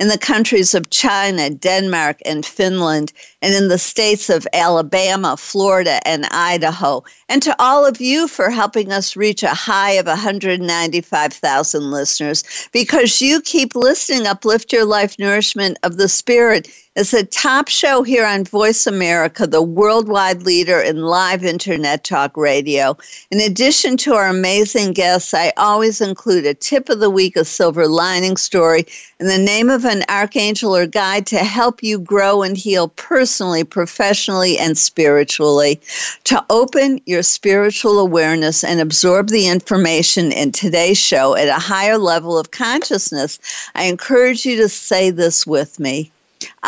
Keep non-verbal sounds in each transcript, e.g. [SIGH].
in the countries of China, Denmark, and Finland, and in the states of Alabama, Florida, and Idaho. And to all of you for helping us reach a high of 195,000 listeners because you keep listening. Uplift Your Life Nourishment of the Spirit is a top show here on Voice America, the worldwide leader in live internet talk radio. In addition to our amazing guests, I always include a tip of the week, a silver lining story, and the name of an archangel or guide to help you grow and heal personally, professionally, and spiritually. To open your spiritual awareness and absorb the information in today's show at a higher level of consciousness, I encourage you to say this with me.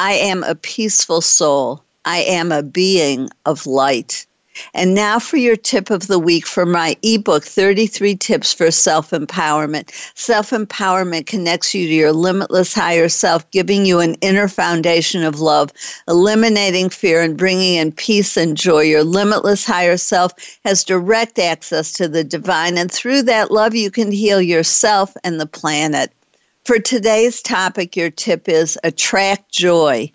I am a peaceful soul. I am a being of light. And now for your tip of the week for my ebook 33 Tips for Self Empowerment. Self empowerment connects you to your limitless higher self, giving you an inner foundation of love, eliminating fear and bringing in peace and joy. Your limitless higher self has direct access to the divine, and through that love, you can heal yourself and the planet. For today's topic, your tip is attract joy.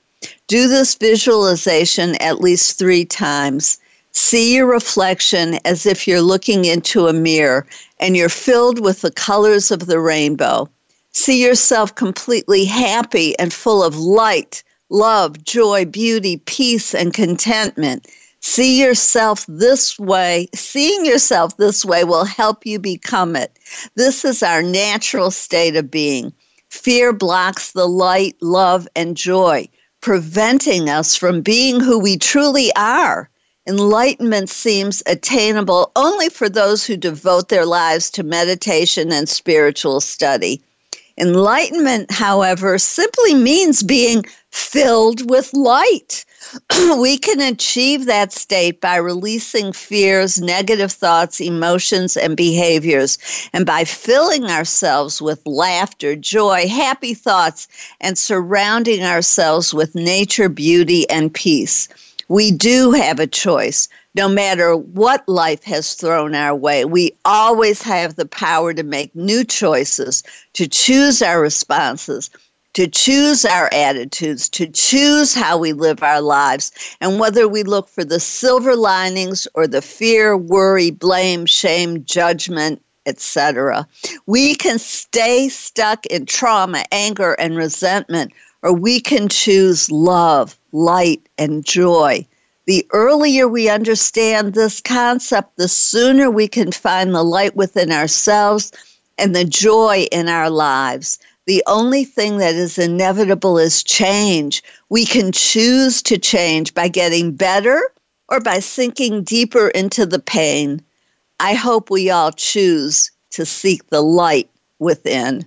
Do this visualization at least three times. See your reflection as if you're looking into a mirror and you're filled with the colors of the rainbow. See yourself completely happy and full of light, love, joy, beauty, peace, and contentment. See yourself this way. Seeing yourself this way will help you become it. This is our natural state of being. Fear blocks the light, love, and joy, preventing us from being who we truly are. Enlightenment seems attainable only for those who devote their lives to meditation and spiritual study. Enlightenment, however, simply means being filled with light. [CLEARS THROAT] we can achieve that state by releasing fears, negative thoughts, emotions, and behaviors, and by filling ourselves with laughter, joy, happy thoughts, and surrounding ourselves with nature, beauty, and peace. We do have a choice. No matter what life has thrown our way, we always have the power to make new choices, to choose our responses, to choose our attitudes, to choose how we live our lives, and whether we look for the silver linings or the fear, worry, blame, shame, judgment, etc. We can stay stuck in trauma, anger, and resentment, or we can choose love, light, and joy. The earlier we understand this concept, the sooner we can find the light within ourselves and the joy in our lives. The only thing that is inevitable is change. We can choose to change by getting better or by sinking deeper into the pain. I hope we all choose to seek the light within.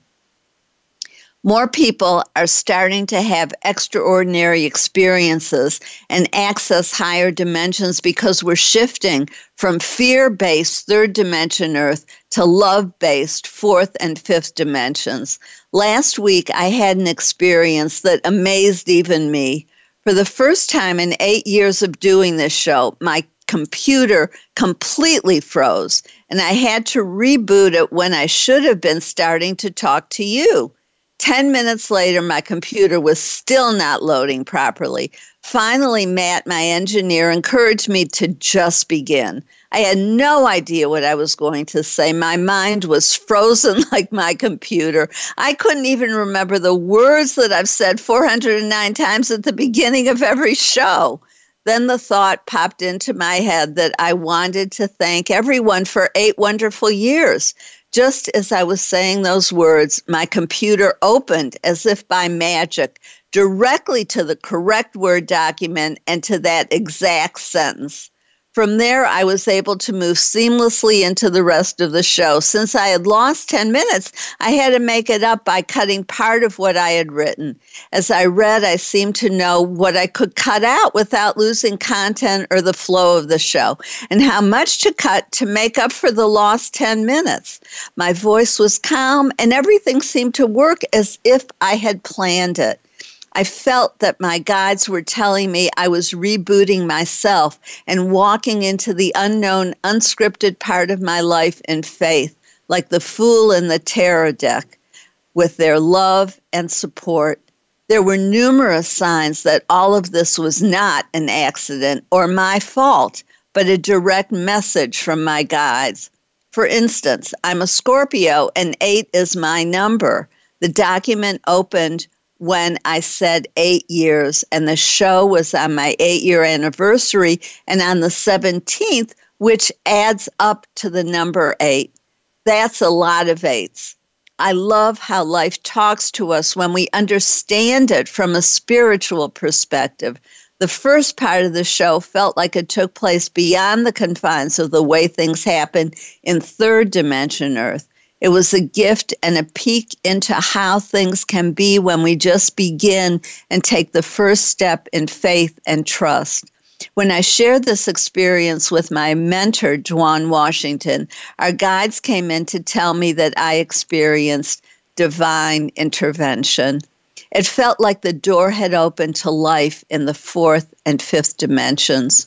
More people are starting to have extraordinary experiences and access higher dimensions because we're shifting from fear based third dimension Earth to love based fourth and fifth dimensions. Last week, I had an experience that amazed even me. For the first time in eight years of doing this show, my computer completely froze, and I had to reboot it when I should have been starting to talk to you. 10 minutes later, my computer was still not loading properly. Finally, Matt, my engineer, encouraged me to just begin. I had no idea what I was going to say. My mind was frozen [LAUGHS] like my computer. I couldn't even remember the words that I've said 409 times at the beginning of every show. Then the thought popped into my head that I wanted to thank everyone for eight wonderful years. Just as I was saying those words, my computer opened as if by magic directly to the correct Word document and to that exact sentence. From there, I was able to move seamlessly into the rest of the show. Since I had lost 10 minutes, I had to make it up by cutting part of what I had written. As I read, I seemed to know what I could cut out without losing content or the flow of the show, and how much to cut to make up for the lost 10 minutes. My voice was calm, and everything seemed to work as if I had planned it. I felt that my guides were telling me I was rebooting myself and walking into the unknown, unscripted part of my life in faith, like the fool in the tarot deck, with their love and support. There were numerous signs that all of this was not an accident or my fault, but a direct message from my guides. For instance, I'm a Scorpio and eight is my number. The document opened when I said eight years, and the show was on my eight year anniversary and on the 17th, which adds up to the number eight. That's a lot of eights. I love how life talks to us when we understand it from a spiritual perspective. The first part of the show felt like it took place beyond the confines of the way things happen in third dimension Earth. It was a gift and a peek into how things can be when we just begin and take the first step in faith and trust. When I shared this experience with my mentor, Dwan Washington, our guides came in to tell me that I experienced divine intervention. It felt like the door had opened to life in the fourth and fifth dimensions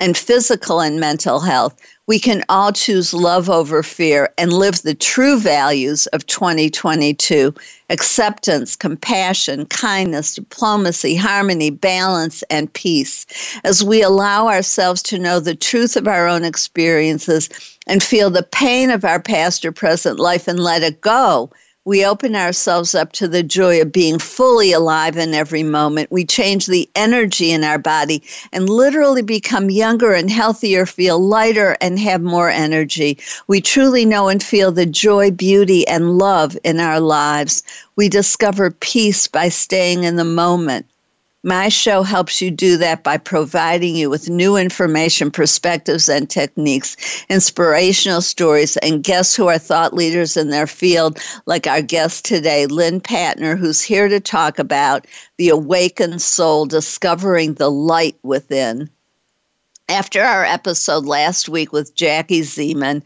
and physical and mental health we can all choose love over fear and live the true values of 2022 acceptance, compassion, kindness, diplomacy, harmony, balance, and peace. As we allow ourselves to know the truth of our own experiences and feel the pain of our past or present life and let it go we open ourselves up to the joy of being fully alive in every moment. We change the energy in our body and literally become younger and healthier, feel lighter, and have more energy. We truly know and feel the joy, beauty, and love in our lives. We discover peace by staying in the moment. My show helps you do that by providing you with new information, perspectives, and techniques, inspirational stories, and guests who are thought leaders in their field, like our guest today, Lynn Patner, who's here to talk about the awakened soul discovering the light within. After our episode last week with Jackie Zeman,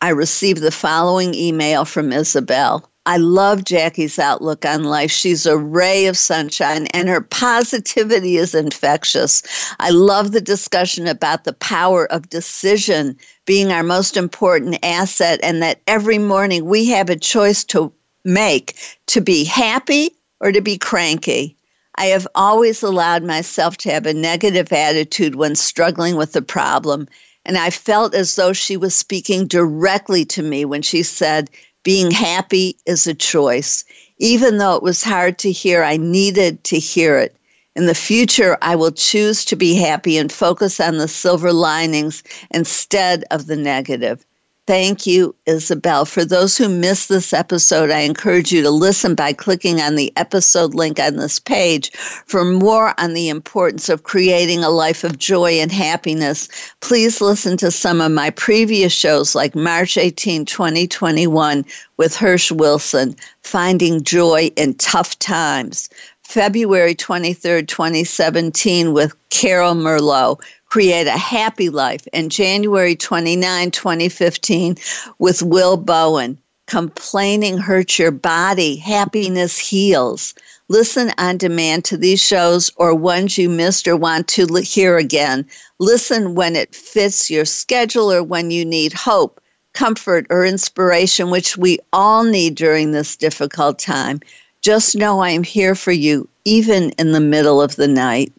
I received the following email from Isabel. I love Jackie's outlook on life. She's a ray of sunshine and her positivity is infectious. I love the discussion about the power of decision being our most important asset and that every morning we have a choice to make to be happy or to be cranky. I have always allowed myself to have a negative attitude when struggling with a problem. And I felt as though she was speaking directly to me when she said, being happy is a choice. Even though it was hard to hear, I needed to hear it. In the future, I will choose to be happy and focus on the silver linings instead of the negative. Thank you, Isabel. For those who missed this episode, I encourage you to listen by clicking on the episode link on this page. For more on the importance of creating a life of joy and happiness, please listen to some of my previous shows like March 18, 2021 with Hirsch Wilson, Finding Joy in Tough Times. February 23, 2017 with Carol Merlot, Create a Happy Life, in January 29, 2015, with Will Bowen, Complaining hurts your body. Happiness heals. Listen on demand to these shows or ones you missed or want to hear again. Listen when it fits your schedule or when you need hope, comfort, or inspiration, which we all need during this difficult time. Just know I am here for you, even in the middle of the night.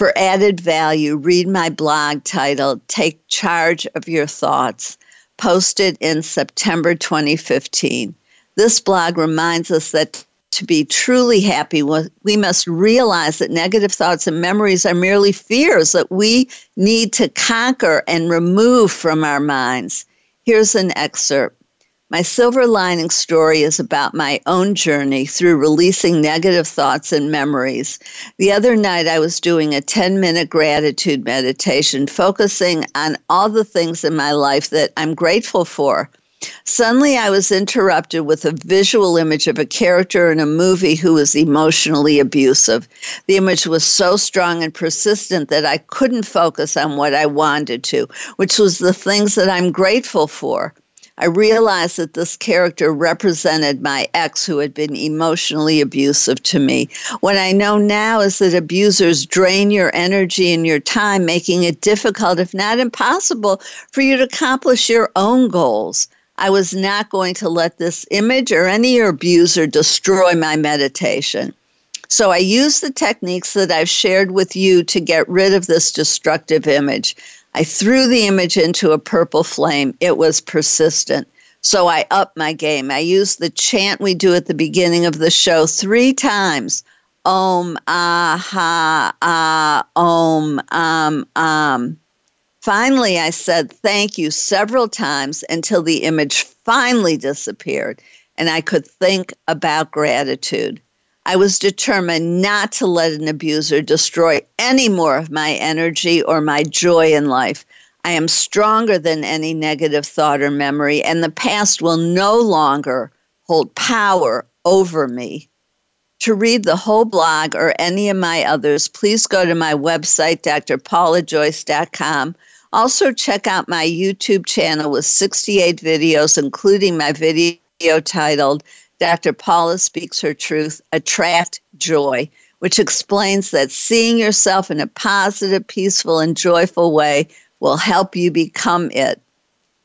For added value, read my blog titled Take Charge of Your Thoughts, posted in September 2015. This blog reminds us that to be truly happy, we must realize that negative thoughts and memories are merely fears that we need to conquer and remove from our minds. Here's an excerpt. My silver lining story is about my own journey through releasing negative thoughts and memories. The other night, I was doing a 10 minute gratitude meditation, focusing on all the things in my life that I'm grateful for. Suddenly, I was interrupted with a visual image of a character in a movie who was emotionally abusive. The image was so strong and persistent that I couldn't focus on what I wanted to, which was the things that I'm grateful for. I realized that this character represented my ex who had been emotionally abusive to me. What I know now is that abusers drain your energy and your time, making it difficult, if not impossible, for you to accomplish your own goals. I was not going to let this image or any abuser destroy my meditation. So I used the techniques that I've shared with you to get rid of this destructive image. I threw the image into a purple flame. It was persistent. So I upped my game. I used the chant we do at the beginning of the show three times. Om, ah, ha, ah, om, um, um. Finally, I said thank you several times until the image finally disappeared and I could think about gratitude. I was determined not to let an abuser destroy any more of my energy or my joy in life. I am stronger than any negative thought or memory, and the past will no longer hold power over me. To read the whole blog or any of my others, please go to my website, drpaulajoyce.com also, check out my YouTube channel with 68 videos, including my video titled Dr. Paula Speaks Her Truth Attract Joy, which explains that seeing yourself in a positive, peaceful, and joyful way will help you become it.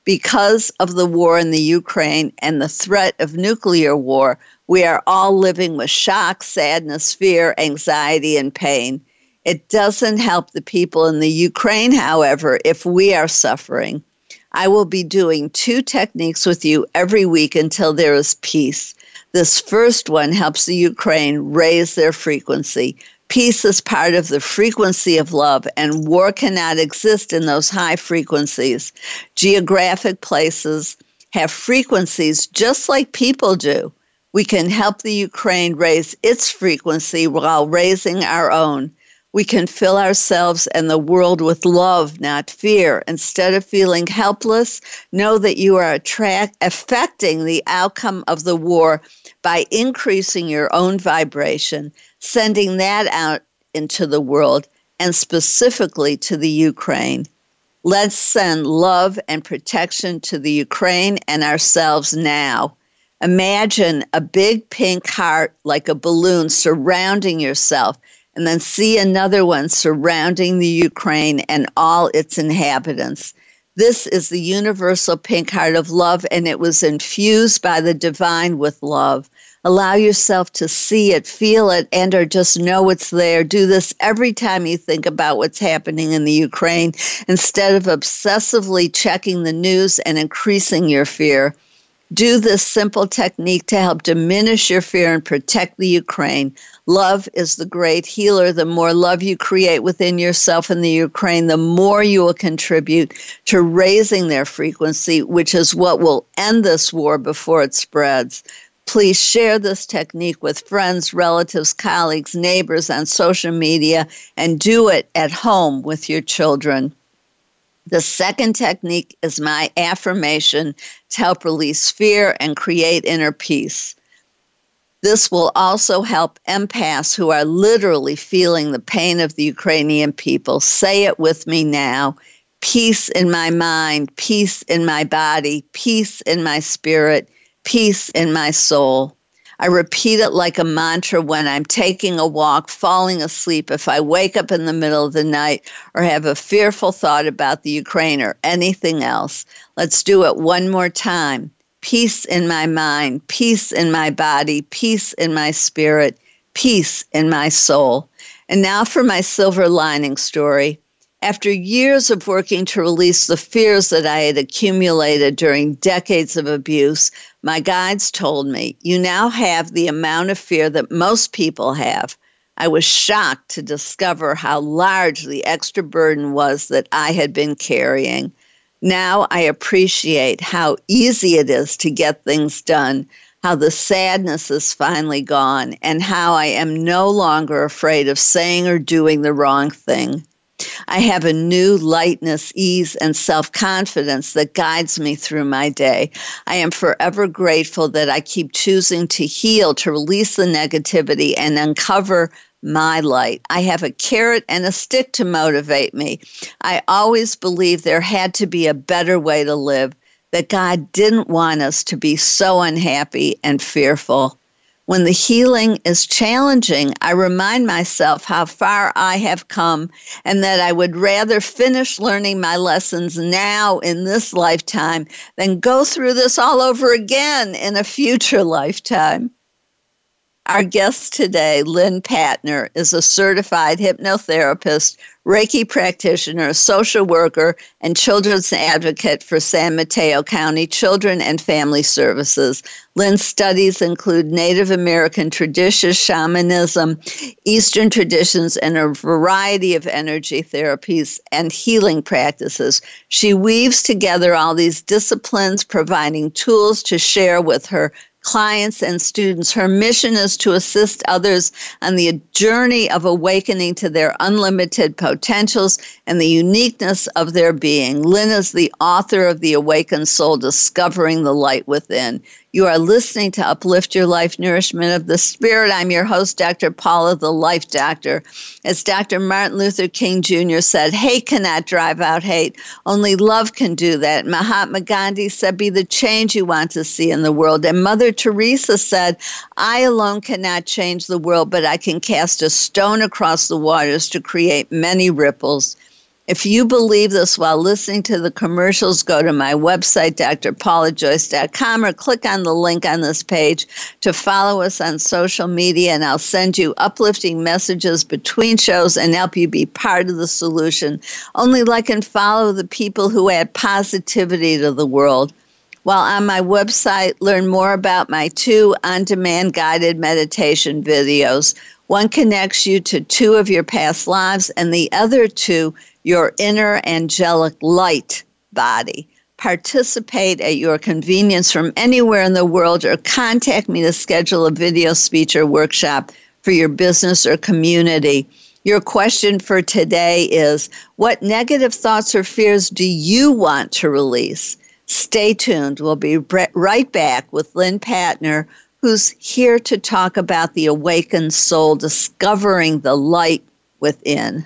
Because of the war in the Ukraine and the threat of nuclear war, we are all living with shock, sadness, fear, anxiety, and pain. It doesn't help the people in the Ukraine, however, if we are suffering. I will be doing two techniques with you every week until there is peace. This first one helps the Ukraine raise their frequency. Peace is part of the frequency of love, and war cannot exist in those high frequencies. Geographic places have frequencies just like people do. We can help the Ukraine raise its frequency while raising our own. We can fill ourselves and the world with love, not fear. Instead of feeling helpless, know that you are attract, affecting the outcome of the war by increasing your own vibration, sending that out into the world and specifically to the Ukraine. Let's send love and protection to the Ukraine and ourselves now. Imagine a big pink heart like a balloon surrounding yourself and then see another one surrounding the Ukraine and all its inhabitants. This is the universal pink heart of love, and it was infused by the divine with love. Allow yourself to see it, feel it, and or just know it's there. Do this every time you think about what's happening in the Ukraine instead of obsessively checking the news and increasing your fear. Do this simple technique to help diminish your fear and protect the Ukraine. Love is the great healer. The more love you create within yourself and the Ukraine, the more you will contribute to raising their frequency, which is what will end this war before it spreads. Please share this technique with friends, relatives, colleagues, neighbors on social media, and do it at home with your children. The second technique is my affirmation to help release fear and create inner peace. This will also help empaths who are literally feeling the pain of the Ukrainian people. Say it with me now peace in my mind, peace in my body, peace in my spirit, peace in my soul. I repeat it like a mantra when I'm taking a walk, falling asleep, if I wake up in the middle of the night, or have a fearful thought about the Ukraine or anything else. Let's do it one more time. Peace in my mind, peace in my body, peace in my spirit, peace in my soul. And now for my silver lining story. After years of working to release the fears that I had accumulated during decades of abuse, my guides told me, You now have the amount of fear that most people have. I was shocked to discover how large the extra burden was that I had been carrying. Now I appreciate how easy it is to get things done, how the sadness is finally gone, and how I am no longer afraid of saying or doing the wrong thing. I have a new lightness, ease, and self confidence that guides me through my day. I am forever grateful that I keep choosing to heal, to release the negativity, and uncover my light. I have a carrot and a stick to motivate me. I always believed there had to be a better way to live, that God didn't want us to be so unhappy and fearful. When the healing is challenging, I remind myself how far I have come and that I would rather finish learning my lessons now in this lifetime than go through this all over again in a future [LAUGHS] lifetime. Our guest today, Lynn Patner, is a certified hypnotherapist, Reiki practitioner, social worker, and children's advocate for San Mateo County Children and Family Services. Lynn's studies include Native American traditions, shamanism, Eastern traditions, and a variety of energy therapies and healing practices. She weaves together all these disciplines, providing tools to share with her clients and students. Her mission is to assist others on the journey of awakening to their unlimited potentials and the uniqueness of their being. Lynn is the author of The Awakened Soul Discovering the Light Within. You are listening to Uplift Your Life Nourishment of the Spirit. I'm your host, Dr. Paula, the Life Doctor. As Dr. Martin Luther King Jr. said, hate cannot drive out hate. Only love can do that. Mahatma Gandhi said, be the change you want to see in the world. And Mother Teresa said, I alone cannot change the world, but I can cast a stone across the waters to create many ripples. If you believe this while listening to the commercials, go to my website, drpaulajoyce.com, or click on the link on this page to follow us on social media, and I'll send you uplifting messages between shows and help you be part of the solution. Only like and follow the people who add positivity to the world. While on my website, learn more about my two on demand guided meditation videos. One connects you to two of your past lives, and the other two your inner angelic light body. Participate at your convenience from anywhere in the world or contact me to schedule a video speech or workshop for your business or community. Your question for today is What negative thoughts or fears do you want to release? Stay tuned. We'll be right back with Lynn Patner, who's here to talk about the awakened soul, discovering the light within.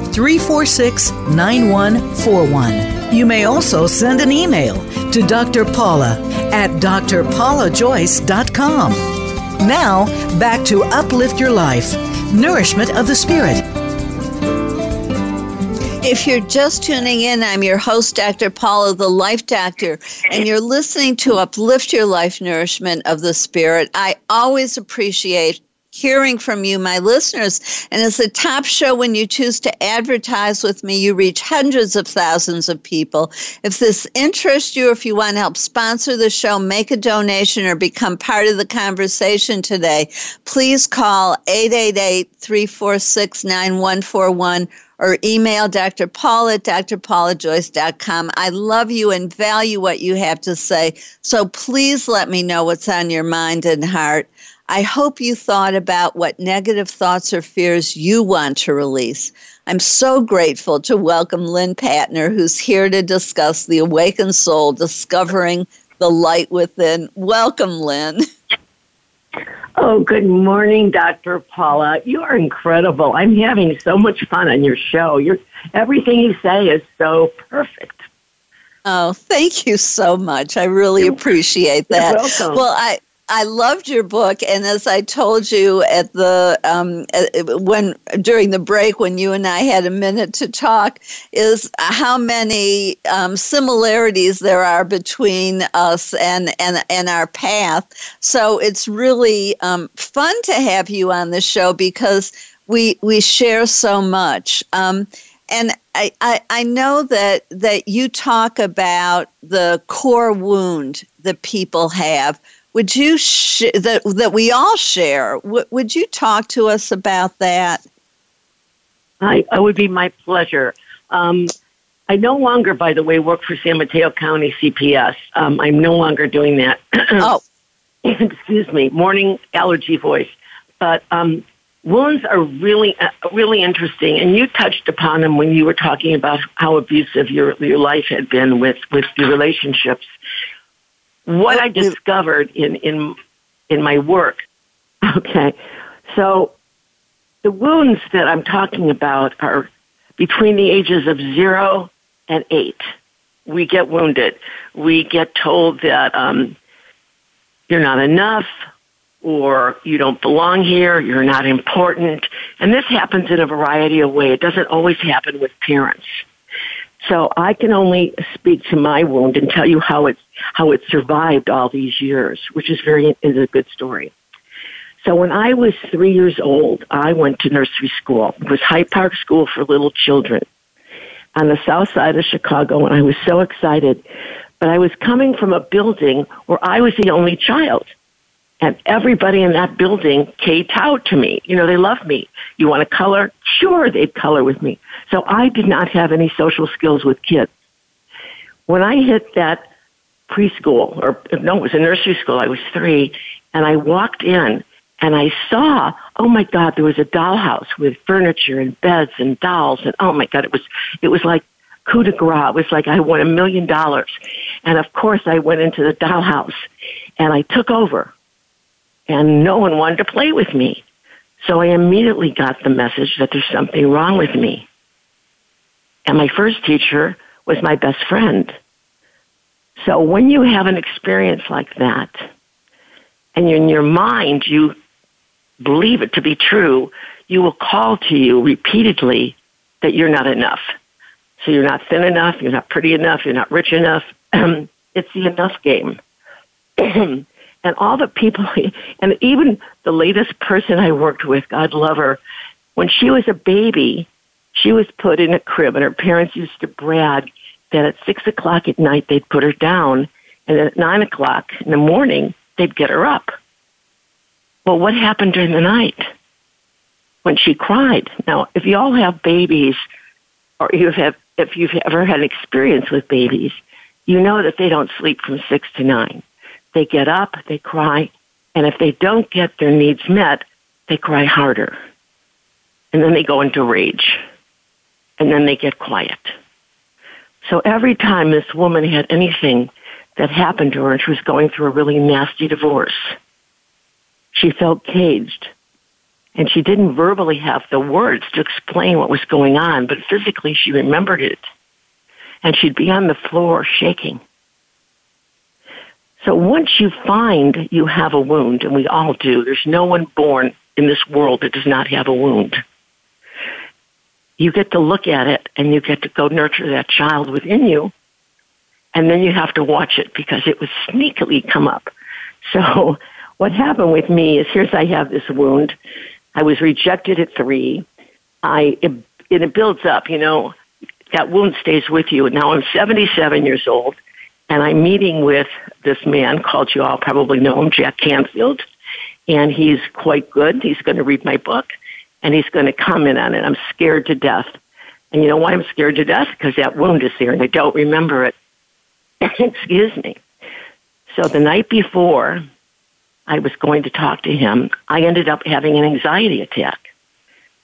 346 9141. You may also send an email to Dr. Paula at drpaulajoyce.com. Now, back to Uplift Your Life Nourishment of the Spirit if you're just tuning in, I'm your host, Dr. Paula, the Life Doctor, and you're listening to Uplift Your Life Nourishment of the Spirit. I always appreciate hearing from you, my listeners. And it's a top show when you choose to advertise with me. You reach hundreds of thousands of people. If this interests you, if you want to help sponsor the show, make a donation, or become part of the conversation today, please call 888 346 9141 or email Dr. Paul at drpaulajoyce.com. I love you and value what you have to say. So please let me know what's on your mind and heart. I hope you thought about what negative thoughts or fears you want to release. I'm so grateful to welcome Lynn Patner, who's here to discuss the awakened soul, discovering the light within. Welcome, Lynn. Oh, good morning, Dr. Paula. You are incredible. I'm having so much fun on your show. You're, everything you say is so perfect. Oh, thank you so much. I really appreciate that. Well, I I loved your book, and as I told you at the um, when during the break when you and I had a minute to talk, is how many um, similarities there are between us and and and our path. So it's really um, fun to have you on the show because we we share so much. Um, and I, I, I know that that you talk about the core wound that people have would you sh- that that we all share? W- would you talk to us about that? I, it would be my pleasure. Um, I no longer, by the way, work for San Mateo County CPS. Um, I'm no longer doing that. [CLEARS THROAT] oh, excuse me, morning allergy voice. But um, wounds are really, uh, really interesting, and you touched upon them when you were talking about how abusive your your life had been with with your relationships what I discovered in, in, in my work. [LAUGHS] Okay. So the wounds that I'm talking about are between the ages of zero and eight. We get wounded. We get told that um, you're not enough or you don't belong here, you're not important. And this happens in a variety of ways. It doesn't always happen with parents. So I can only speak to my wound and tell you how it how it survived all these years, which is very is a good story. So when I was three years old, I went to nursery school. It was Hyde Park School for Little Children on the south side of Chicago, and I was so excited. But I was coming from a building where I was the only child. And everybody in that building kowtowed to me. You know, they loved me. You want to color? Sure, they'd color with me. So I did not have any social skills with kids. When I hit that preschool, or no, it was a nursery school, I was three, and I walked in and I saw, oh my God, there was a dollhouse with furniture and beds and dolls, and oh my God, it was, it was like coup de grace. It was like I won a million dollars. And of course, I went into the dollhouse and I took over and no one wanted to play with me. So I immediately got the message that there's something wrong with me. And my first teacher was my best friend. So when you have an experience like that, and in your mind you believe it to be true, you will call to you repeatedly that you're not enough. So you're not thin enough, you're not pretty enough, you're not rich enough. [CLEARS THROAT] it's the enough game. [CLEARS THROAT] and all the people, [LAUGHS] and even the latest person I worked with, God love her, when she was a baby, she was put in a crib, and her parents used to brag that at six o'clock at night they'd put her down, and at nine o'clock in the morning they'd get her up. Well, what happened during the night? When she cried. Now, if you all have babies, or you have, if you've ever had experience with babies, you know that they don't sleep from six to nine. They get up, they cry, and if they don't get their needs met, they cry harder. And then they go into rage. And then they get quiet. So every time this woman had anything that happened to her and she was going through a really nasty divorce, she felt caged. And she didn't verbally have the words to explain what was going on, but physically she remembered it. And she'd be on the floor shaking. So once you find you have a wound, and we all do, there's no one born in this world that does not have a wound. You get to look at it and you get to go nurture that child within you. And then you have to watch it because it would sneakily come up. So [LAUGHS] what happened with me is here's I have this wound. I was rejected at three. I it, it builds up, you know, that wound stays with you. And now I'm 77 years old, and I'm meeting with this man called you all probably know him, Jack Canfield, and he's quite good. He's going to read my book, and he's going to comment on it. I'm scared to death. And you know why I'm scared to death? Because that wound is there, and I don't remember it. [COUGHS] Excuse me. So the night before, I was going to talk to him, I ended up having an anxiety attack.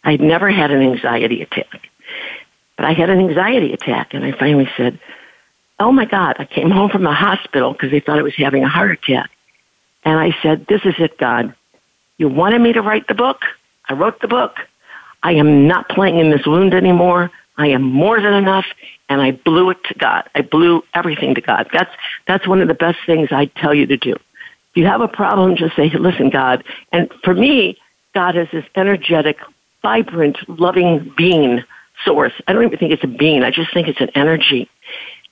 I'd never had an anxiety attack, but I had an anxiety attack, and I finally said, Oh my God, I came home from the hospital because they thought I was having a heart attack. And I said, This is it, God. You wanted me to write the book? I wrote the book. I am not playing in this wound anymore. I am more than enough, and I blew it to God. I blew everything to God. That's that's one of the best things I tell you to do If you have a problem, just say, listen, God. And for me, God is this energetic, vibrant, loving being source. I don't even think it's a being. I just think it's an energy.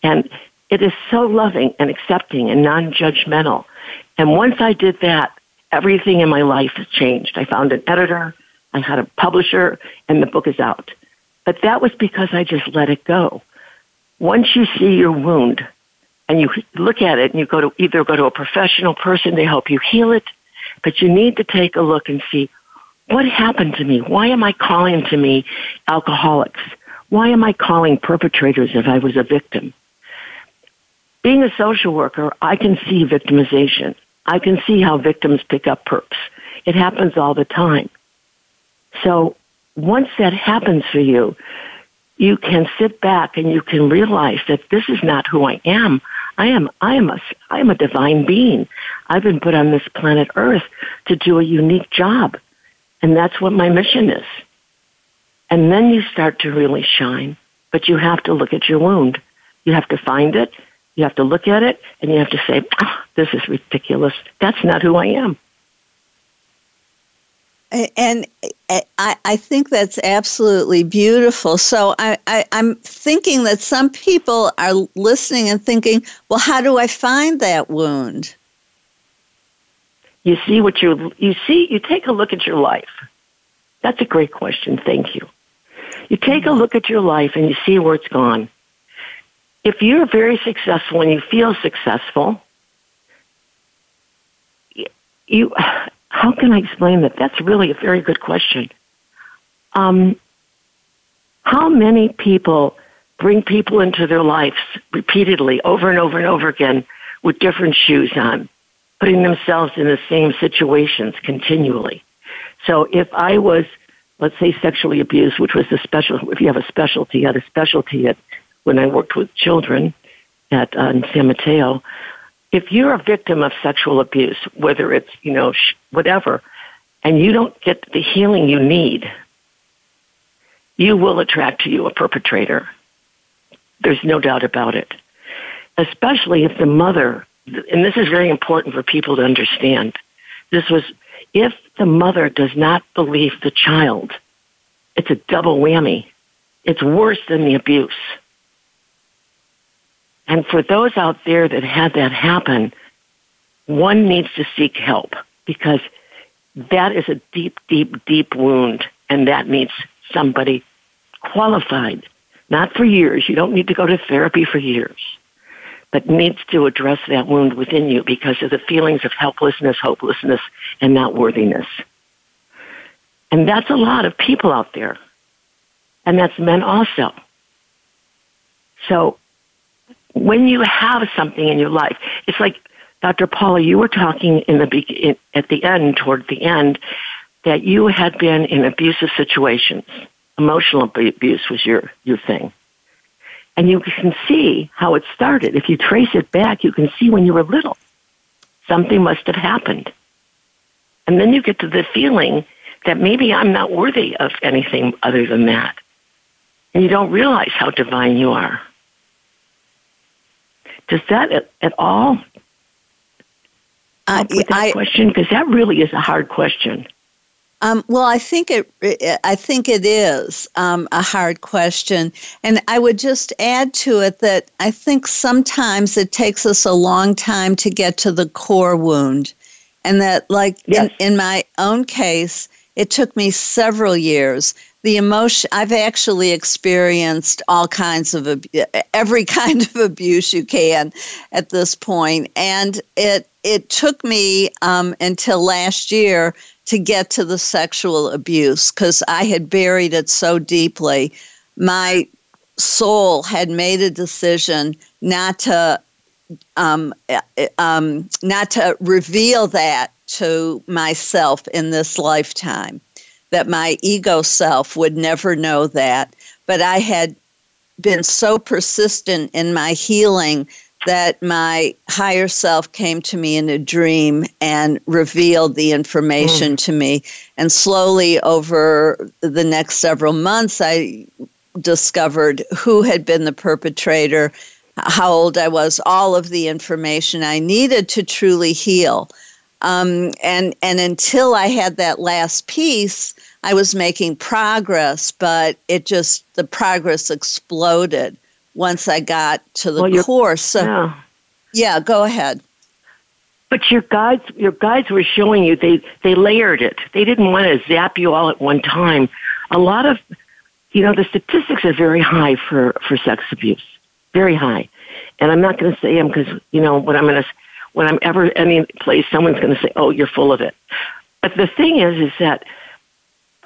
And it is so loving and accepting and non-judgmental. And once I did that, everything in my life has changed. I found an editor, I had a publisher, and the book is out. But that was because I just let it go. Once you see your wound, and you look at it and you go to either go to a professional person to help you heal it, but you need to take a look and see what happened to me? Why am I calling to me alcoholics? Why am I calling perpetrators if I was a victim? Being a social worker, I can see victimization. I can see how victims pick up perps. It happens all the time. So once that happens for you, you can sit back and you can realize that this is not who I am. I am, I am a, I am a divine being. I've been put on this planet Earth to do a unique job. And that's what my mission is. And then you start to really shine. But you have to look at your wound. You have to find it. You have to look at it and you have to say, oh, this is ridiculous. That's not who I am. And I, I think that's absolutely beautiful. So I, I, I'm thinking that some people are listening and thinking, well, how do I find that wound? You see what you you see. You take a look at your life. That's a great question. Thank you. You take a look at your life and you see where it's gone. If you're very successful and you feel successful, you how can I explain that? That's really a very good question. Um, how many people bring people into their lives repeatedly, over and over and over again, with different shoes on, putting themselves in the same situations continually? So if I was, let's say, sexually abused, which was a special, if you have a specialty, I had a specialty at, when I worked with children at uh, San Mateo, if you're a victim of sexual abuse, whether it's, you know, whatever, and you don't get the healing you need, you will attract to you a perpetrator. There's no doubt about it. Especially if the mother, and this is very important for people to understand, This was if the mother does not believe the child, it's a double whammy. It's worse than the abuse. And for those out there that had that happen, one needs to seek help because that is a deep, deep, deep wound, and that needs somebody qualified. Not for years. You don't need to go to therapy for years, but needs to address that wound within you because of the feelings of helplessness, hopelessness, and not worthiness. And that's a lot of people out there. And that's men also. So when you have something in your life, it's like Dr. Paula, you were talking in the be- at the end, toward the end, that you had been in abusive situations. Emotional abuse was your your thing, and you can see how it started. If you trace it back, you can see when you were little, something must have happened, and then you get to the feeling that maybe I'm not worthy of anything other than that, and you don't realize how divine you are. Does that at, at all uh, with that I, question? Because that really is a hard question. Um, well, I think it. I think it is um, a hard question, and I would just add to it that I think sometimes it takes us a long time to get to the core wound, and that, like yes. in, in my own case, it took me several years. The emotion i've actually experienced all kinds of [LAUGHS] every kind of abuse you can at this point. And it it took me um, until last year to get to the sexual abuse because i had buried it so deeply. My soul had made a decision not to um, um, not to reveal that to myself in this lifetime that my ego self would never know that. But I had been so persistent in my healing that my higher self came to me in a dream and revealed the information mm. to me. And slowly over the next several months, I discovered who had been the perpetrator, how old I was, all of the information I needed to truly heal. Um, and and until I had that last piece, I was making progress, but it just the progress exploded once I got to the well, course. So, yeah. yeah, go ahead. But your guides, your guides were showing you they they layered it. They didn't want to zap you all at one time. A lot of, you know, the statistics are very high for for sex abuse, very high. And I'm not going to say them because you know what I'm going to when I'm ever any place, someone's going to say, "Oh, you're full of it." But the thing is, is that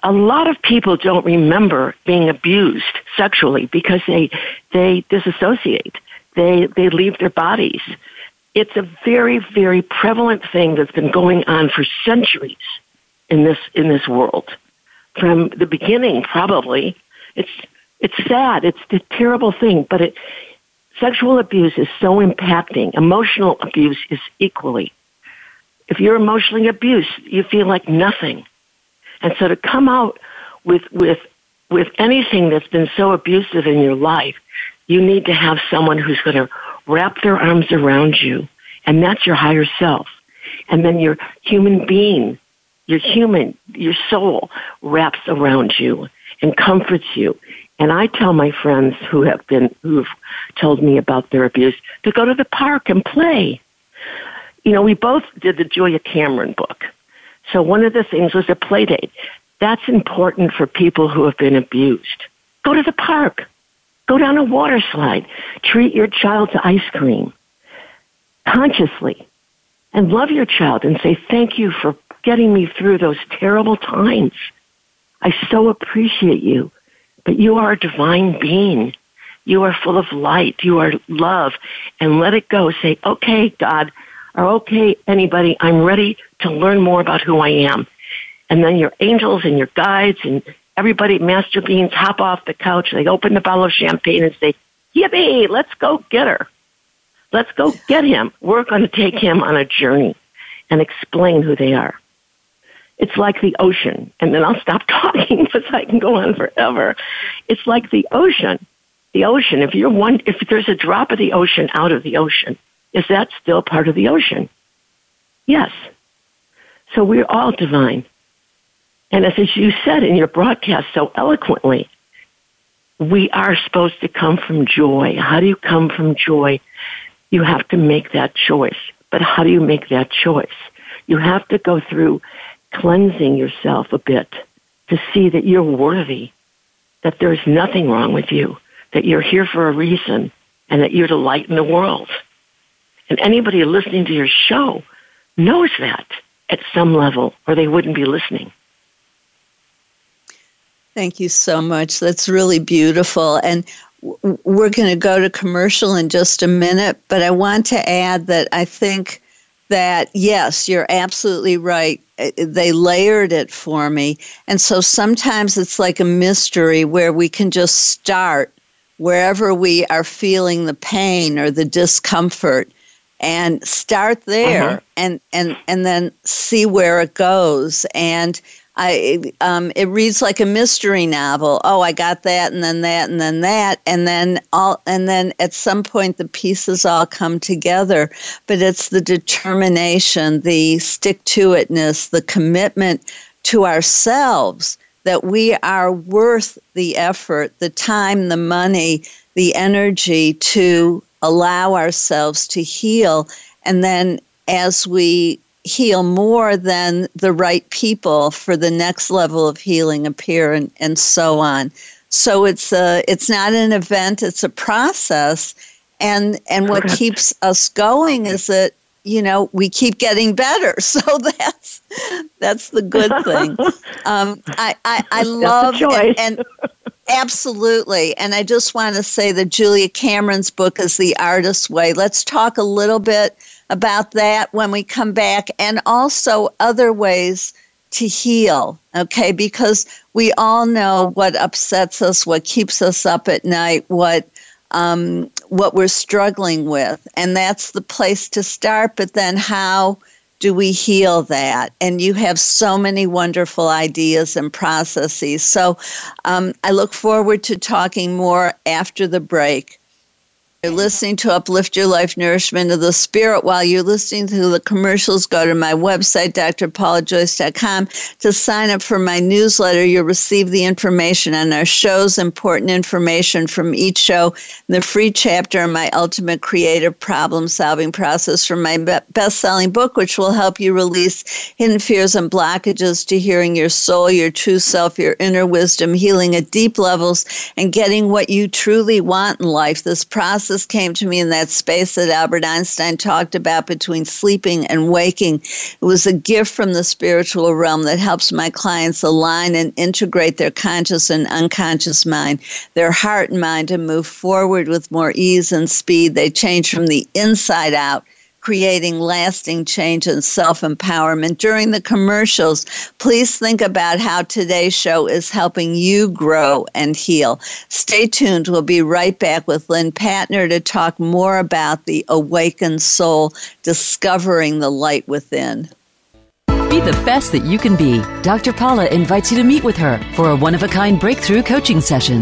a lot of people don't remember being abused sexually because they they disassociate. They they leave their bodies. It's a very very prevalent thing that's been going on for centuries in this in this world. From the beginning, probably it's it's sad. It's a terrible thing, but it Sexual abuse is so impacting. Emotional abuse is equally. If you're emotionally abused, you feel like nothing. And so to come out with, with, with anything that's been so abusive in your life, you need to have someone who's going to wrap their arms around you. And that's your higher self. And then your human being, your human, your soul wraps around you and comforts you and I tell my friends who have been, who've told me about their abuse to go to the park and play. You know, we both did the Julia Cameron book. So one of the things was a play date. That's important for people who have been abused. Go to the park. Go down a water slide. Treat your child to ice cream consciously and love your child and say thank you for getting me through those terrible times. I so appreciate you. But you are a divine being. You are full of light. You are love. And let it go. Say, okay, God, or okay, anybody, I'm ready to learn more about who I am. And then your angels and your guides and everybody, master beings, hop off the couch. They open the bottle of champagne and say, yippee, let's go get her. Let's go get him. We're going to take him on a journey and explain who they are. It's like the ocean. And then I'll stop [LAUGHS] talking because I can go on forever. It's like the ocean. The ocean, if you're one, if there's a drop of the ocean out of the ocean, is that still part of the ocean? Yes. So we're all divine. And as you said in your broadcast so eloquently, we are supposed to come from joy. How do you come from joy? You have to make that choice. But how do you make that choice? You have to go through cleansing yourself a bit to see that you're worthy, that there's nothing wrong with you, that you're here for a reason, and that you're to lighten the world. And anybody listening to your show knows that at some level, or they wouldn't be listening. Thank you so much. That's really beautiful. And we're going to go to commercial in just a minute, but I want to add that I think that, yes, you're absolutely right. Uh, they layered it for me. And so sometimes it's like a mystery where we can just start wherever we are feeling the pain or the discomfort and start there uh-huh. and, and, and then see where it goes. And I um, it reads like a mystery novel. Oh, I got that, and then that, and then that, and then all, and then at some point the pieces all come together. But it's the determination, the stick to itness, the commitment to ourselves that we are worth the effort, the time, the money, the energy to allow ourselves to heal, and then as we heal more than the right people for the next level of healing appear and, and so on. So it's a it's not an event, it's a process. And and what keeps us going is that, you know, we keep getting better. [LAUGHS] So that's that's the good thing. [LAUGHS] Um, I, I, I love and, and Absolutely. And I just want to say that Julia Cameron's book is The Artist's Way. Let's talk a little bit about that when we come back and also other ways to heal, okay? Because we all know what upsets us, what keeps us up at night, what um, what we're struggling with, and that's the place to start. But then, how do we heal that? And you have so many wonderful ideas and processes. So, um, I look forward to talking more after the break. You're listening to Uplift Your Life Nourishment of the Spirit. While you're listening to the commercials, go to my website, drpaulajoyce.com, to sign up for my newsletter. You'll receive the information on our shows, important information from each show, the free chapter on my ultimate creative problem solving process from my best selling book, which will help you release hidden fears and blockages to hearing your soul, your true self, your inner wisdom, healing at deep levels, and getting what you truly want in life. This process consciousness came to me in that space that Albert Einstein talked about between sleeping and waking. It was a gift from the spiritual realm that helps my clients align and integrate their conscious and unconscious mind, their heart and mind, to move forward with more ease and speed. They change from the inside out creating lasting change and self empowerment. During the commercials, please think about how today's show is helping you grow and heal. Stay tuned. We'll be right back with Lynn Patner to talk more about the awakened soul, discovering the light within. Be the best that you can be. Dr. Paula invites you to meet with her for a one of a kind breakthrough coaching session.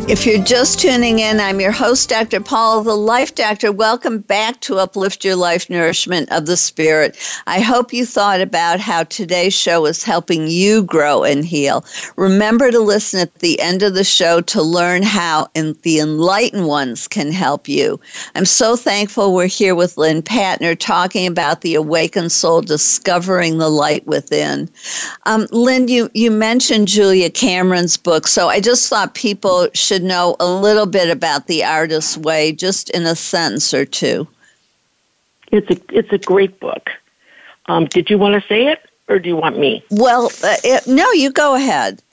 If you're just tuning in, I'm your host, Dr. Paula, the Life Doctor. Welcome back to Uplift Your Life Nourishment of the Spirit. I hope you thought about how today's show is helping you grow and heal. Remember to listen at the end of the show to learn how the enlightened ones can help you. I'm so thankful we're here with Lynn Patner talking about the awakened soul discovering the light within. Um, Lynn, you, you mentioned Julia Cameron's book, so I just thought people should know a little bit about the artist's way, just in a sentence or two. It's a it's a great book. Um, did you want to say it, or do you want me? Well, uh, it, no, you go ahead. [LAUGHS]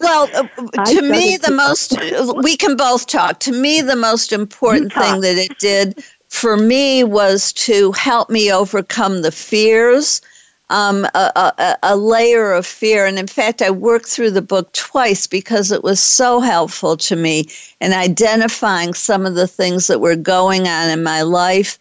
well, uh, to me, the most we can both talk. To me, the most important thing that it did for me was to help me overcome the fears um, a, a, a, layer of fear. And in fact, I worked through the book twice because it was so helpful to me in identifying some of the things that were going on in my life.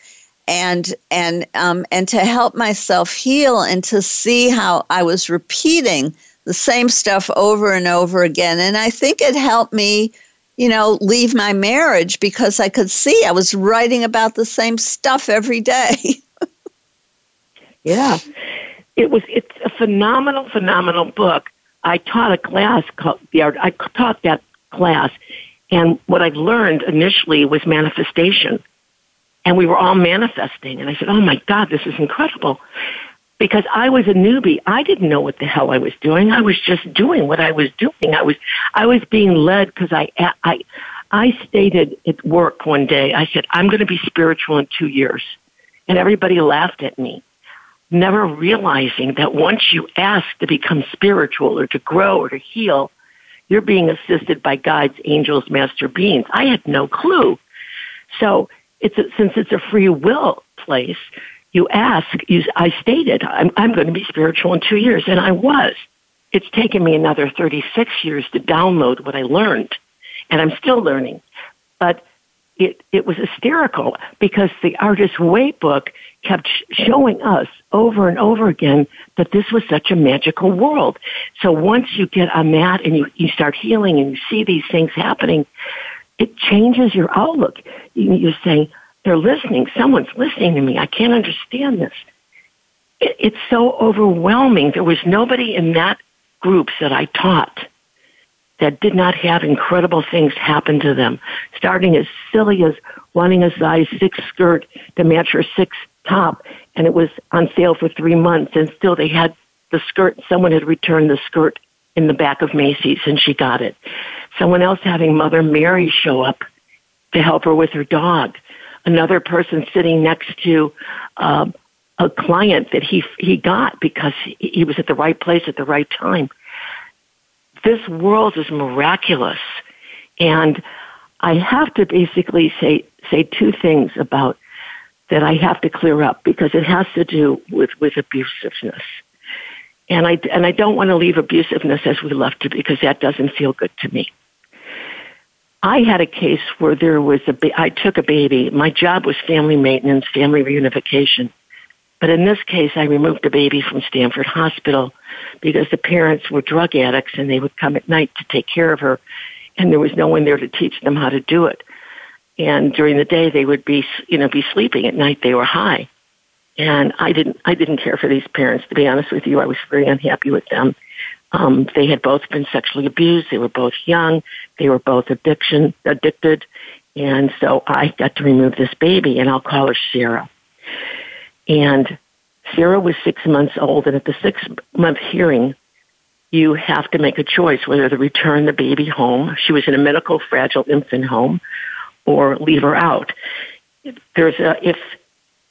And and um, and to help myself heal and to see how I was repeating the same stuff over and over again, and I think it helped me you know, leave my marriage because I could see I was writing about the same stuff every day. [LAUGHS] yeah it was it's a phenomenal, phenomenal book. I taught a class called the art. I taught that class, and what I learned initially was manifestation, and we were all manifesting. And I said, "Oh my God, this is incredible!" Because I was a newbie, I didn't know what the hell I was doing. I was just doing what I was doing. I was I was being led because I I I stated at work one day. I said, "I'm going to be spiritual in two years," and everybody laughed at me never realizing that once you ask to become spiritual or to grow or to heal, you're being assisted by guides, angels, master beings. I had no clue. So it's a, since it's a free will place, you ask, you, I stated, I'm, I'm going to be spiritual in two years, and I was. It's taken me another 36 years to download what I learned, and I'm still learning. But it, it was hysterical because the Artist's Way book kept showing us over and over again that this was such a magical world. So once you get on that and you, you start healing and you see these things happening, it changes your outlook. You're saying, they're listening. Someone's listening to me. I can't understand this. It, it's so overwhelming. There was nobody in that groups that I taught that did not have incredible things happen to them, starting as silly as wanting a size six skirt to match her six top, and it was on sale for three months, and still they had the skirt. Someone had returned the skirt in the back of Macy's, and she got it. Someone else having Mother Mary show up to help her with her dog. Another person sitting next to um, a client that he he got because he, he was at the right place at the right time. This world is miraculous, and I have to basically say say two things about that I have to clear up because it has to do with, with abusiveness. And I, and I don't want to leave abusiveness as we left it because that doesn't feel good to me. I had a case where there was a, I took a baby. My job was family maintenance, family reunification. But in this case, I removed a baby from Stanford Hospital because the parents were drug addicts and they would come at night to take care of her and there was no one there to teach them how to do it and during the day they would be you know be sleeping at night they were high and i didn't i didn't care for these parents to be honest with you i was very unhappy with them Um, they had both been sexually abused. They were both young. They were both addiction addicted, and so I got to remove this baby, and I'll call her Sarah. And Sarah was six months old, and at the six month hearing, you have to make a choice whether to return the baby home. She was in a medical fragile infant home, or leave her out. There's a, if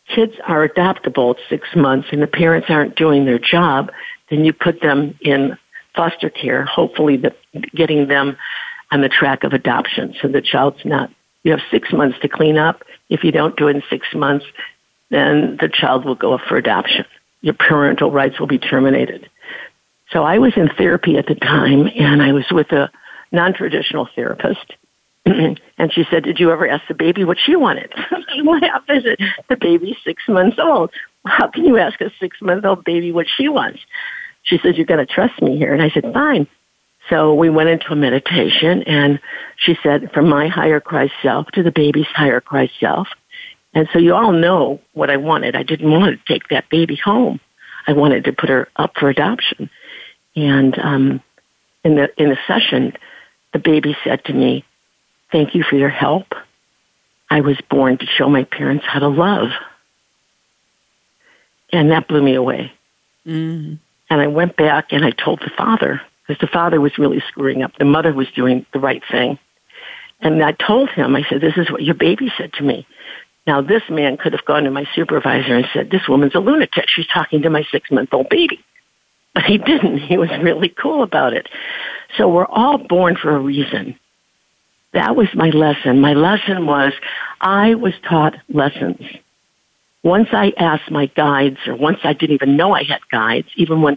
kids are adoptable at six months and the parents aren't doing their job, then you put them in foster care, hopefully the, getting them on the track of adoption so the child's not, you have six months to clean up. If you don't do it in six months, then the child will go up for adoption. Your parental rights will be terminated. So I was in therapy at the time and I was with a non-traditional therapist. [CLEARS THROAT] and she said, did you ever ask the baby what she wanted? [LAUGHS] what happens? The baby's six months old. How can you ask a six month old baby what she wants? She says, you're going to trust me here. And I said, fine. So we went into a meditation and she said, from my higher Christ self to the baby's higher Christ self. And so you all know what I wanted. I didn't want to take that baby home. I wanted to put her up for adoption. And um, in the in the session, the baby said to me, "Thank you for your help. I was born to show my parents how to love." And that blew me away. Mm. And I went back and I told the father because the father was really screwing up. The mother was doing the right thing. And I told him, I said, "This is what your baby said to me." Now, this man could have gone to my supervisor and said, This woman's a lunatic. She's talking to my six month old baby. But he didn't. He was really cool about it. So we're all born for a reason. That was my lesson. My lesson was I was taught lessons. Once I asked my guides, or once I didn't even know I had guides, even when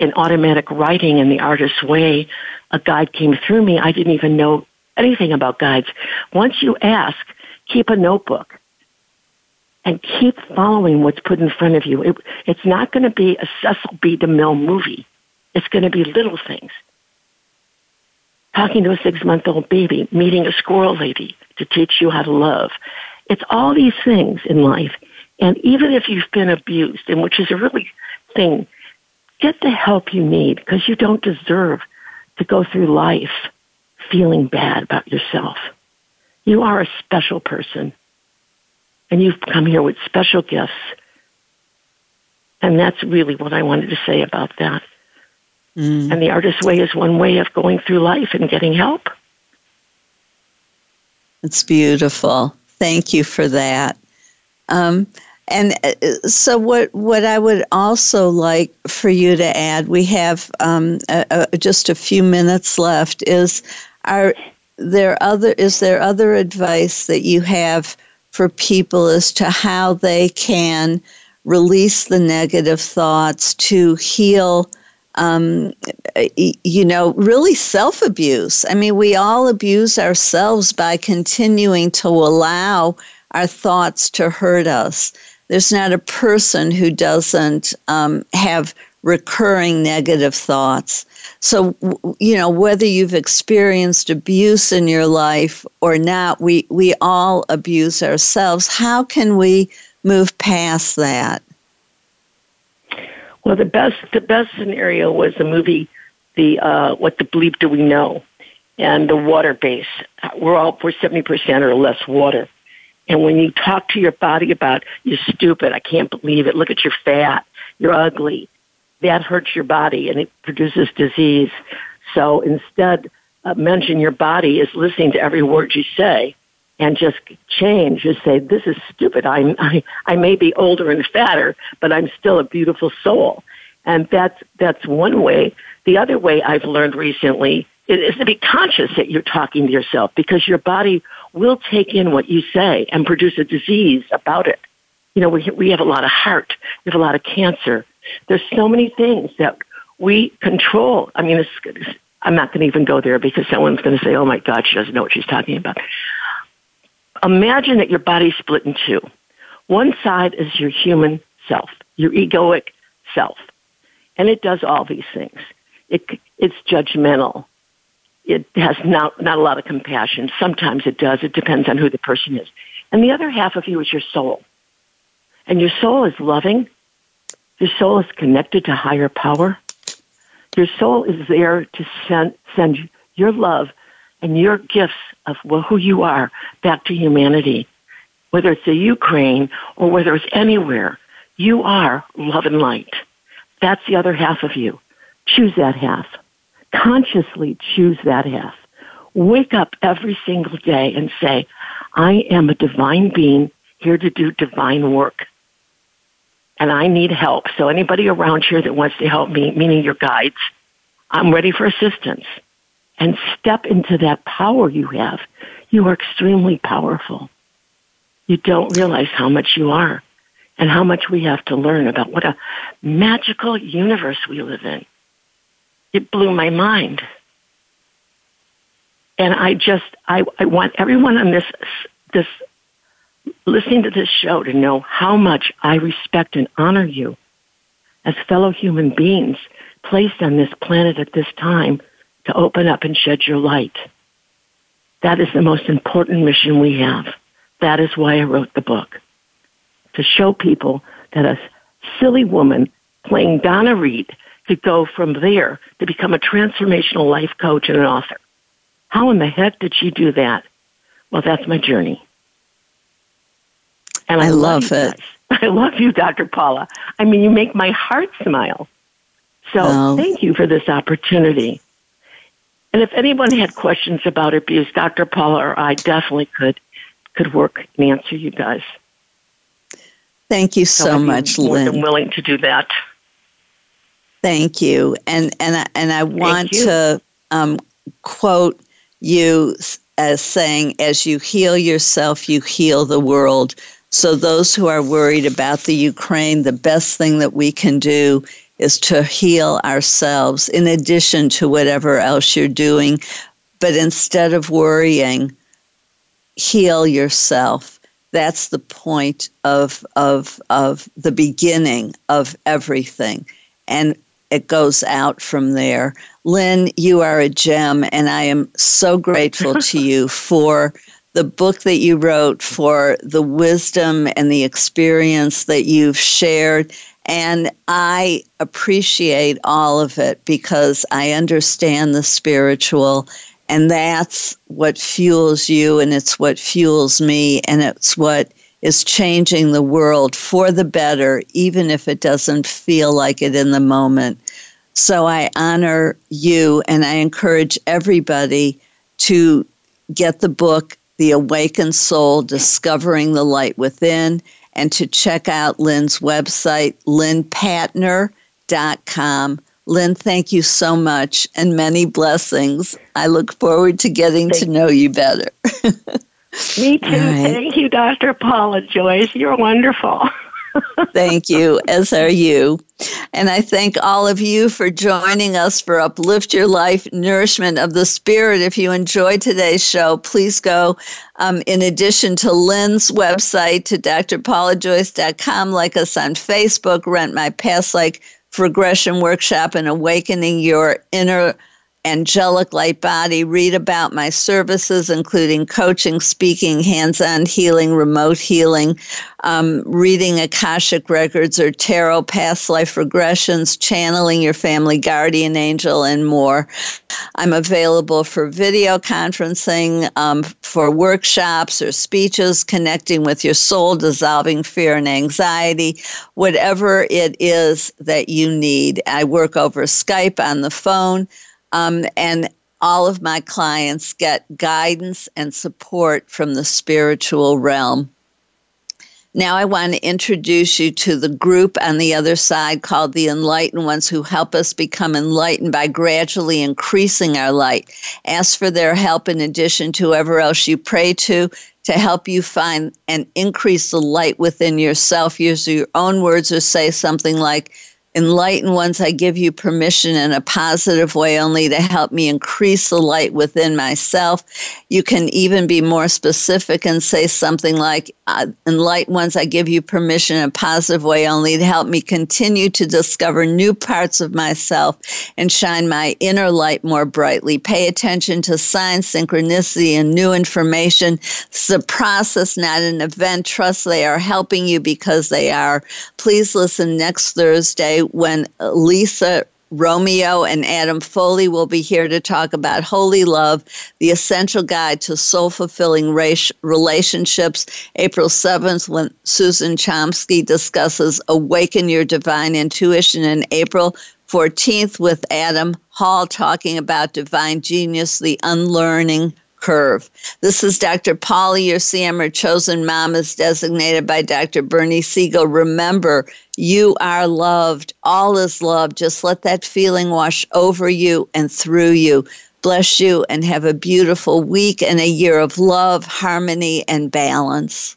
in automatic writing in the artist's way, a guide came through me, I didn't even know anything about guides. Once you ask, keep a notebook and keep following what's put in front of you. It, it's not going to be a Cecil B. DeMille movie. It's going to be little things. Talking to a six month old baby, meeting a squirrel lady to teach you how to love. It's all these things in life. And even if you've been abused, and which is a really thing, get the help you need because you don't deserve to go through life feeling bad about yourself. You are a special person and you've come here with special gifts. And that's really what I wanted to say about that. Mm. And the artist's way is one way of going through life and getting help. It's beautiful. Thank you for that. Um, and uh, so, what what I would also like for you to add, we have um, a, a, just a few minutes left. Is are there other is there other advice that you have for people as to how they can release the negative thoughts to heal um, you know, really self abuse. I mean, we all abuse ourselves by continuing to allow our thoughts to hurt us. There's not a person who doesn't um, have recurring negative thoughts. So, you know, whether you've experienced abuse in your life or not, we, we all abuse ourselves. How can we move past that? Well, the best the best scenario was the movie, the uh, what the bleep do we know, and the water base. We're all we're seventy percent or less water, and when you talk to your body about you're stupid, I can't believe it. Look at your fat, you're ugly, that hurts your body and it produces disease. So instead, uh, mention your body is listening to every word you say and just change. Just say, this is stupid. I'm, [LAUGHS] I, I may be older and fatter, but I'm still a beautiful soul. And that's, that's one way. The other way I've learned recently is to be conscious that you're talking to yourself because your body will take in what you say and produce a disease about it. You know, we, we have a lot of heart. We have a lot of cancer. There's so many things that we control. I mean, it's, I'm not going to even go there because someone's going to say, oh my God, she doesn't know what she's talking about. Imagine that your body's split in two. One side is your human self, your egoic self, and it does all these things. It, it's judgmental. It has not, not a lot of compassion. Sometimes it does. It depends on who the person is. And the other half of you is your soul. And your soul is loving your soul is connected to higher power. Your soul is there to send, send your love and your gifts of who you are back to humanity. Whether it's the Ukraine or whether it's anywhere, you are love and light. That's the other half of you. Choose that half. Consciously choose that half. Wake up every single day and say, I am a divine being here to do divine work. And I need help. So anybody around here that wants to help me, meaning your guides, I'm ready for assistance. And step into that power you have. You are extremely powerful. You don't realize how much you are and how much we have to learn about what a magical universe we live in. It blew my mind. And I just, I, I want everyone on this, this, listening to this show to know how much I respect and honor you as fellow human beings placed on this planet at this time to open up and shed your light. That is the most important mission we have. That is why I wrote the book. To show people that a silly woman playing Donna Reed could go from there to become a transformational life coach and an author. How in the heck did she do that? Well, that's my journey. And I, I love, love it. Guys. [LAUGHS] I love you, Dr. Paula. I mean, you make my heart smile. So oh. thank you for this opportunity. And if anyone had questions about abuse, Dr. Paula or I definitely could could work and answer you guys. Thank you so, so much, more Lynn. Than willing to do that. Thank you, and and I, and I want to um, quote you as saying, as you heal yourself, you heal the world. So, those who are worried about the Ukraine, the best thing that we can do is to heal ourselves in addition to whatever else you're doing. But instead of worrying, heal yourself. That's the point of, of, of the beginning of everything. And it goes out from there. Lynn, you are a gem, and I am so grateful to [LAUGHS] you for the book that you wrote, for the wisdom and the experience that you've shared. And I appreciate all of it because I understand the spiritual, and that's what fuels you, and it's what fuels me, and it's what is changing the world for the better, even if it doesn't feel like it in the moment. So I honor you and I encourage everybody to get the book, The Awakened Soul Discovering the Light Within, and to check out Lynn's website, lynnpatner.com. Lynn, thank you so much and many blessings. I look forward to getting thank to know you better. [LAUGHS] Me too. Right. Thank you, Dr. Paula Joyce. You're wonderful. [LAUGHS] thank you, as are you. And I thank all of you for joining us for Uplift Your Life Nourishment of the Spirit. If you enjoyed today's show, please go, um, in addition to Lynn's website, to drpaulajoyce.com, like us on Facebook, rent my past life regression workshop, and awakening your inner angelic light body, read about my services, including coaching, speaking, hands on healing, remote healing, um, reading Akashic records or tarot, past life regressions, channeling your family guardian angel, and more. I'm available for video conferencing, um, for workshops or speeches, connecting with your soul, dissolving fear and anxiety, whatever it is that you need. I work over Skype on the phone. Um, and all of my clients get guidance and support from the spiritual realm. Now, I want to introduce you to the group on the other side called the Enlightened Ones who help us become enlightened by gradually increasing our light. Ask for their help in addition to whoever else you pray to to help you find and increase the light within yourself. Use your own words or say something like, enlightened ones, I give you permission in a positive way only to help me increase the light within myself. You can even be more specific and say something like, enlightened ones, I give you permission in a positive way only to help me continue to discover new parts of myself and shine my inner light more brightly. Pay attention to signs, synchronicity, and new information. It's a process, not an event. Trust they are helping you because they are. Please listen next Thursday when Lisa Romeo and Adam Foley will be here to talk about Holy Love, the essential guide to soul fulfilling relationships. April 7th, when Susan Chomsky discusses Awaken Your Divine Intuition. In April 14th, with Adam Hall talking about divine genius, the unlearning curve. This is Dr. Paula, your CM chosen mom is designated by Dr. Bernie Siegel. Remember, you are loved. All is love. Just let that feeling wash over you and through you. Bless you and have a beautiful week and a year of love, harmony, and balance.